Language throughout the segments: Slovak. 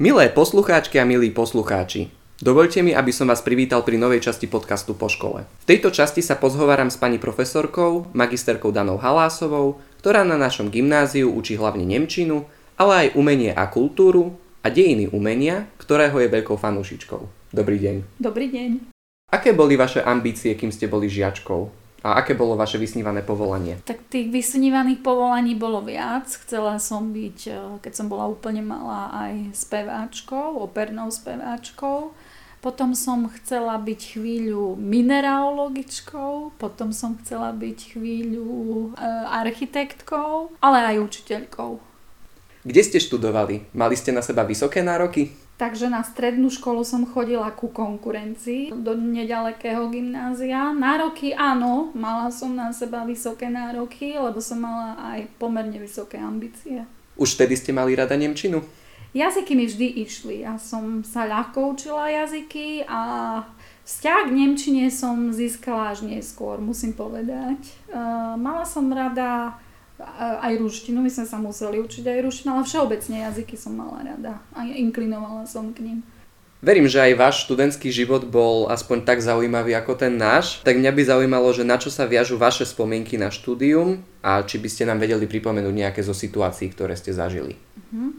Milé poslucháčky a milí poslucháči, dovolte mi, aby som vás privítal pri novej časti podcastu po škole. V tejto časti sa pozhováram s pani profesorkou, magisterkou Danou Halásovou, ktorá na našom gymnáziu učí hlavne Nemčinu, ale aj umenie a kultúru a dejiny umenia, ktorého je veľkou fanúšičkou. Dobrý deň. Dobrý deň. Aké boli vaše ambície, kým ste boli žiačkou? A aké bolo vaše vysnívané povolanie? Tak tých vysnívaných povolaní bolo viac. Chcela som byť, eh, keď som bola úplne malá, aj speváčkou, opernou speváčkou. Potom som chcela byť chvíľu mineralogičkou, potom som chcela byť chvíľu e, architektkou, ale aj učiteľkou. Kde ste študovali? Mali ste na seba vysoké nároky? Takže na strednú školu som chodila ku konkurencii do nedalekého gymnázia. Nároky áno, mala som na seba vysoké nároky, lebo som mala aj pomerne vysoké ambície. Už vtedy ste mali rada Nemčinu? Jazyky mi vždy išli. Ja som sa ľahko učila jazyky a vzťah k Nemčine som získala až neskôr, musím povedať. Uh, mala som rada aj ruštinu, my sme sa museli učiť aj ruštinu, ale všeobecne jazyky som mala rada a inklinovala som k ním. Verím, že aj váš študentský život bol aspoň tak zaujímavý ako ten náš. Tak mňa by zaujímalo, že na čo sa viažu vaše spomienky na štúdium a či by ste nám vedeli pripomenúť nejaké zo situácií, ktoré ste zažili. Uh-huh.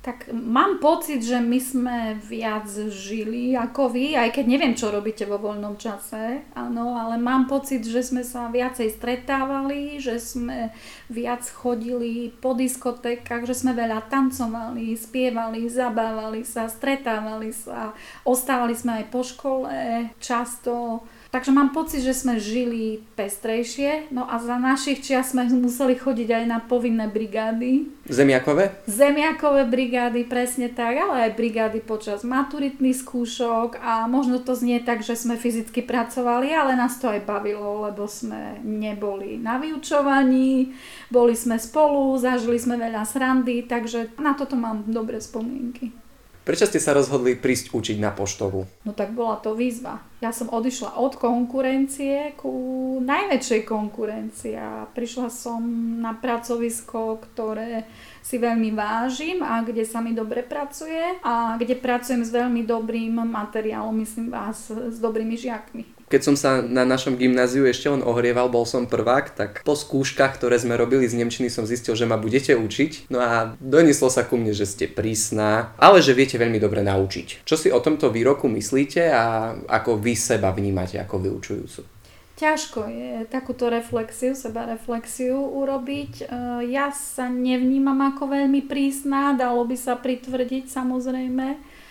Tak mám pocit, že my sme viac žili ako vy, aj keď neviem, čo robíte vo voľnom čase, áno, ale mám pocit, že sme sa viacej stretávali, že sme viac chodili po diskotékach, že sme veľa tancovali, spievali, zabávali sa, stretávali sa, ostávali sme aj po škole často Takže mám pocit, že sme žili pestrejšie, no a za našich čias sme museli chodiť aj na povinné brigády. Zemiakové? Zemiakové brigády, presne tak, ale aj brigády počas maturitných skúšok a možno to znie tak, že sme fyzicky pracovali, ale nás to aj bavilo, lebo sme neboli na vyučovaní, boli sme spolu, zažili sme veľa srandy, takže na toto mám dobré spomienky. Prečo ste sa rozhodli prísť učiť na poštovu? No tak bola to výzva. Ja som odišla od konkurencie ku najväčšej konkurencii a prišla som na pracovisko, ktoré si veľmi vážim a kde sa mi dobre pracuje a kde pracujem s veľmi dobrým materiálom, myslím vás, s dobrými žiakmi. Keď som sa na našom gymnáziu ešte len ohrieval, bol som prvák, tak po skúškach, ktoré sme robili z Nemčiny, som zistil, že ma budete učiť. No a donieslo sa ku mne, že ste prísna, ale že viete veľmi dobre naučiť. Čo si o tomto výroku myslíte a ako vy seba vnímate ako vyučujúcu? Ťažko je takúto reflexiu, seba reflexiu urobiť. E, ja sa nevnímam ako veľmi prísna, dalo by sa pritvrdiť samozrejme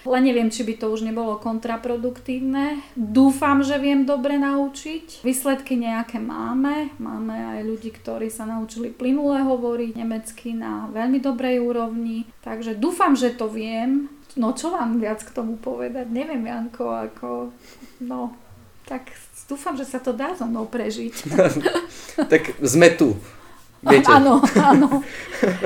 len neviem, či by to už nebolo kontraproduktívne. Dúfam, že viem dobre naučiť. Výsledky nejaké máme. Máme aj ľudí, ktorí sa naučili plynule hovoriť nemecky na veľmi dobrej úrovni. Takže dúfam, že to viem. No čo vám viac k tomu povedať? Neviem, Janko, ako... No, tak dúfam, že sa to dá so mnou prežiť. tak sme tu. Viete? Áno, áno.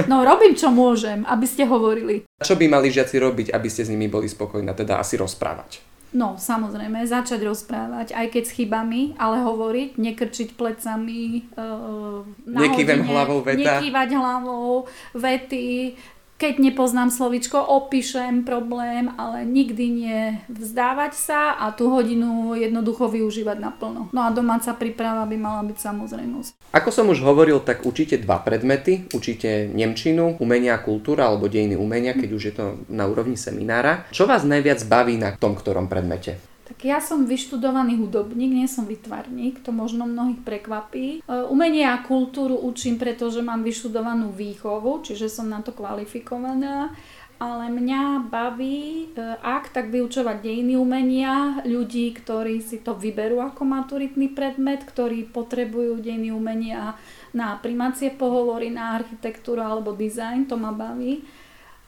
No robím, čo môžem, aby ste hovorili. Čo by mali žiaci robiť, aby ste s nimi boli spokojní? Teda asi rozprávať. No, samozrejme, začať rozprávať, aj keď s chybami, ale hovoriť, nekrčiť plecami, uh, na Nekývem hlavou veta. Nekývať hlavou, vety, keď nepoznám slovičko, opíšem problém, ale nikdy nie vzdávať sa a tú hodinu jednoducho využívať naplno. No a domáca príprava by mala byť samozrejmosť. Ako som už hovoril, tak učíte dva predmety. Učíte Nemčinu, umenia kultúra alebo dejiny umenia, keď už je to na úrovni seminára. Čo vás najviac baví na tom ktorom predmete? Tak ja som vyštudovaný hudobník, nie som vytvarník, to možno mnohých prekvapí. E, umenie a kultúru učím, pretože mám vyštudovanú výchovu, čiže som na to kvalifikovaná ale mňa baví, e, ak tak vyučovať dejiny umenia ľudí, ktorí si to vyberú ako maturitný predmet, ktorí potrebujú dejiny umenia na primácie pohovory, na architektúru alebo dizajn, to ma baví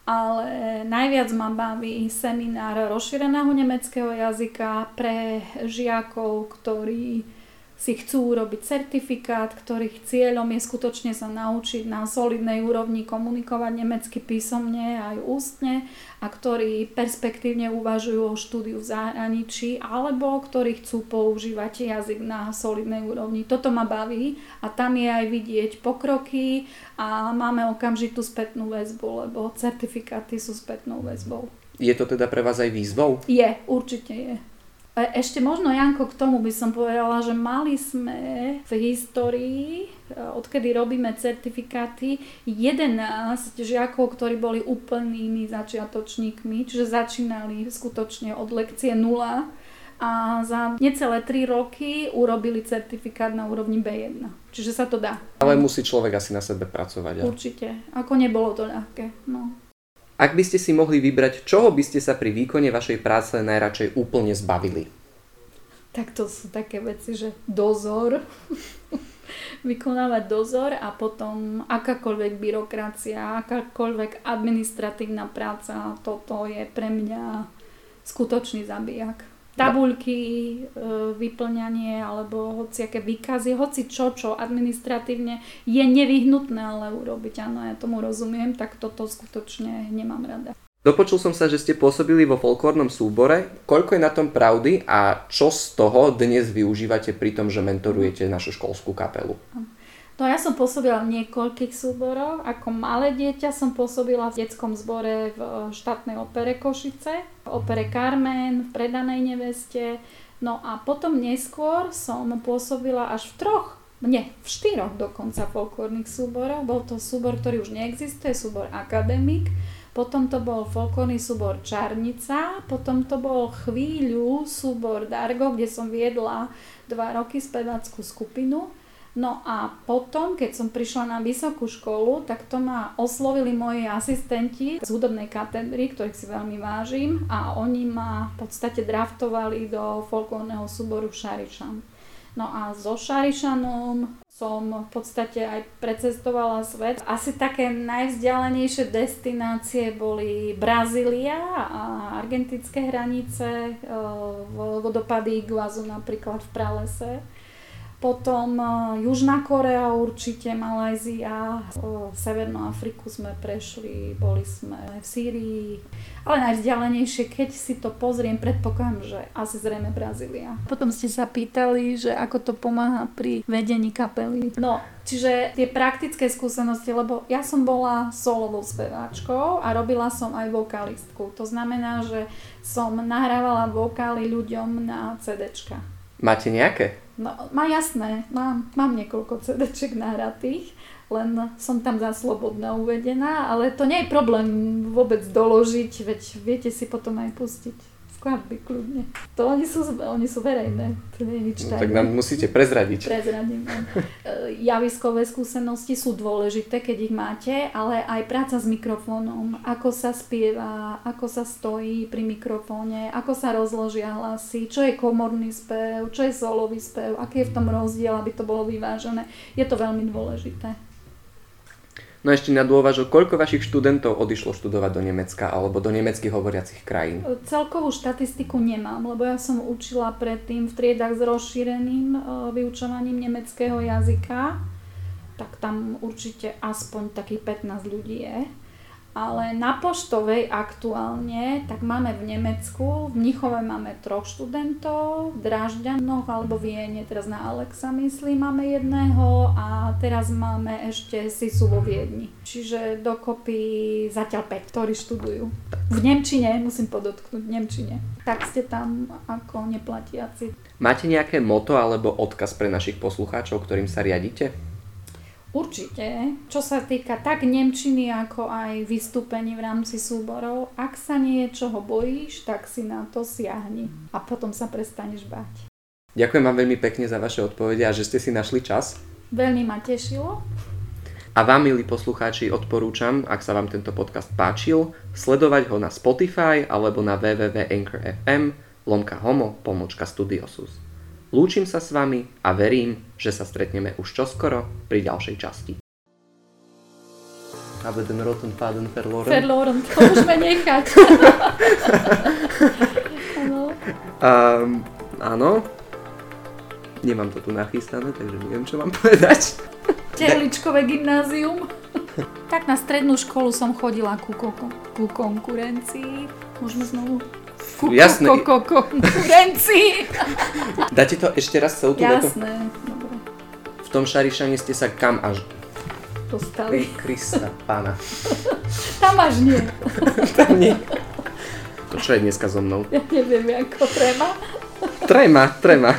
ale najviac ma baví seminár rozšíreného nemeckého jazyka pre žiakov, ktorí si chcú urobiť certifikát, ktorých cieľom je skutočne sa naučiť na solidnej úrovni komunikovať nemecky písomne aj ústne a ktorí perspektívne uvažujú o štúdiu v zahraničí alebo ktorí chcú používať jazyk na solidnej úrovni. Toto ma baví a tam je aj vidieť pokroky a máme okamžitú spätnú väzbu, lebo certifikáty sú spätnou väzbou. Je to teda pre vás aj výzvou? Je, určite je. E, ešte možno, Janko, k tomu by som povedala, že mali sme v histórii, e, odkedy robíme certifikáty, 11 žiakov, ktorí boli úplnými začiatočníkmi, čiže začínali skutočne od lekcie 0 a za necelé 3 roky urobili certifikát na úrovni B1. Čiže sa to dá. Ale musí človek asi na sebe pracovať. Ja? Určite. Ako nebolo to ľahké. No. Ak by ste si mohli vybrať, čoho by ste sa pri výkone vašej práce najradšej úplne zbavili? Tak to sú také veci, že dozor, vykonávať dozor a potom akákoľvek byrokracia, akákoľvek administratívna práca, toto je pre mňa skutočný zabijak tabuľky, e, vyplňanie alebo hociaké výkazy, hoci čo, čo administratívne je nevyhnutné ale urobiť. Áno, ja tomu rozumiem, tak toto skutočne nemám rada. Dopočul som sa, že ste pôsobili vo folklórnom súbore. Koľko je na tom pravdy a čo z toho dnes využívate pri tom, že mentorujete našu školskú kapelu? No ja som pôsobila v niekoľkých súboroch. Ako malé dieťa som pôsobila v detskom zbore v e, štátnej opere Košice, v opere Carmen, v Predanej neveste. No a potom neskôr som pôsobila až v troch, nie, v štyroch dokonca folklórnych súboroch. Bol to súbor, ktorý už neexistuje, súbor Akademik. Potom to bol folklórny súbor Čarnica, potom to bol chvíľu súbor Dargo, kde som viedla dva roky speváckú skupinu. No a potom, keď som prišla na vysokú školu, tak to ma oslovili moji asistenti z hudobnej katedry, ktorých si veľmi vážim a oni ma v podstate draftovali do folklórneho súboru Šarišan. No a so Šarišanom som v podstate aj precestovala svet. Asi také najvzdialenejšie destinácie boli Brazília a argentinské hranice, e, vodopady Iguazu napríklad v Pralese potom e, Južná Korea určite, Malajzia, Severnú Afriku sme prešli, boli sme v Sýrii, ale najvzdialenejšie, keď si to pozriem, predpokladám, že asi zrejme Brazília. Potom ste sa pýtali, že ako to pomáha pri vedení kapely. No, čiže tie praktické skúsenosti, lebo ja som bola solovou speváčkou a robila som aj vokalistku. To znamená, že som nahrávala vokály ľuďom na CDčka. Máte nejaké? No, má jasné, mám, mám niekoľko CD-ček nahratých, len som tam za slobodná uvedená, ale to nie je problém vôbec doložiť, veď viete si potom aj pustiť skladby kľudne. To oni sú, oni sú verejné, to nie je nič no, Tak nám musíte prezradiť. Prezradím. E, javiskové skúsenosti sú dôležité, keď ich máte, ale aj práca s mikrofónom, ako sa spieva, ako sa stojí pri mikrofóne, ako sa rozložia hlasy, čo je komorný spev, čo je solový spev, aký je v tom rozdiel, aby to bolo vyvážené. Je to veľmi dôležité. No ešte na dôvažok, koľko vašich študentov odišlo študovať do Nemecka alebo do nemeckých hovoriacich krajín? Celkovú štatistiku nemám, lebo ja som učila predtým v triedach s rozšíreným e, vyučovaním nemeckého jazyka, tak tam určite aspoň takých 15 ľudí je ale na poštovej aktuálne, tak máme v Nemecku, v Mnichove máme troch študentov, v Dražďanoch alebo v Viene, teraz na Alexa myslím máme jedného a teraz máme ešte Sisu vo Viedni. Čiže dokopy zatiaľ 5, ktorí študujú. V Nemčine, musím podotknúť, v Nemčine. Tak ste tam ako neplatiaci. Máte nejaké moto alebo odkaz pre našich poslucháčov, ktorým sa riadite? Určite. Čo sa týka tak Nemčiny, ako aj vystúpení v rámci súborov, ak sa niečoho bojíš, tak si na to siahni a potom sa prestaneš báť. Ďakujem vám veľmi pekne za vaše odpovede a že ste si našli čas. Veľmi ma tešilo. A vám, milí poslucháči, odporúčam, ak sa vám tento podcast páčil, sledovať ho na Spotify alebo na www.anchor.fm lomka homo pomočka studiosus. Lúčim sa s vami a verím, že sa stretneme už čoskoro pri ďalšej časti. Aber den roten Faden verloren. Verloren, to môžeme nechať. áno. Um, áno. Nemám to tu nachystané, takže neviem, čo mám povedať. Tehličkové gymnázium. tak na strednú školu som chodila ku, ku konkurencii. Môžeme znovu Ku, Jasné. Ko, ko, konkurencii. Dáte to ešte raz celú tú Jasné. Dobre. V tom šarišane ste sa kam až dostali? Krista, pána. Tam až nie. Tam nie. to čo je dneska so mnou? Ja neviem, ako treba. Trema, trema.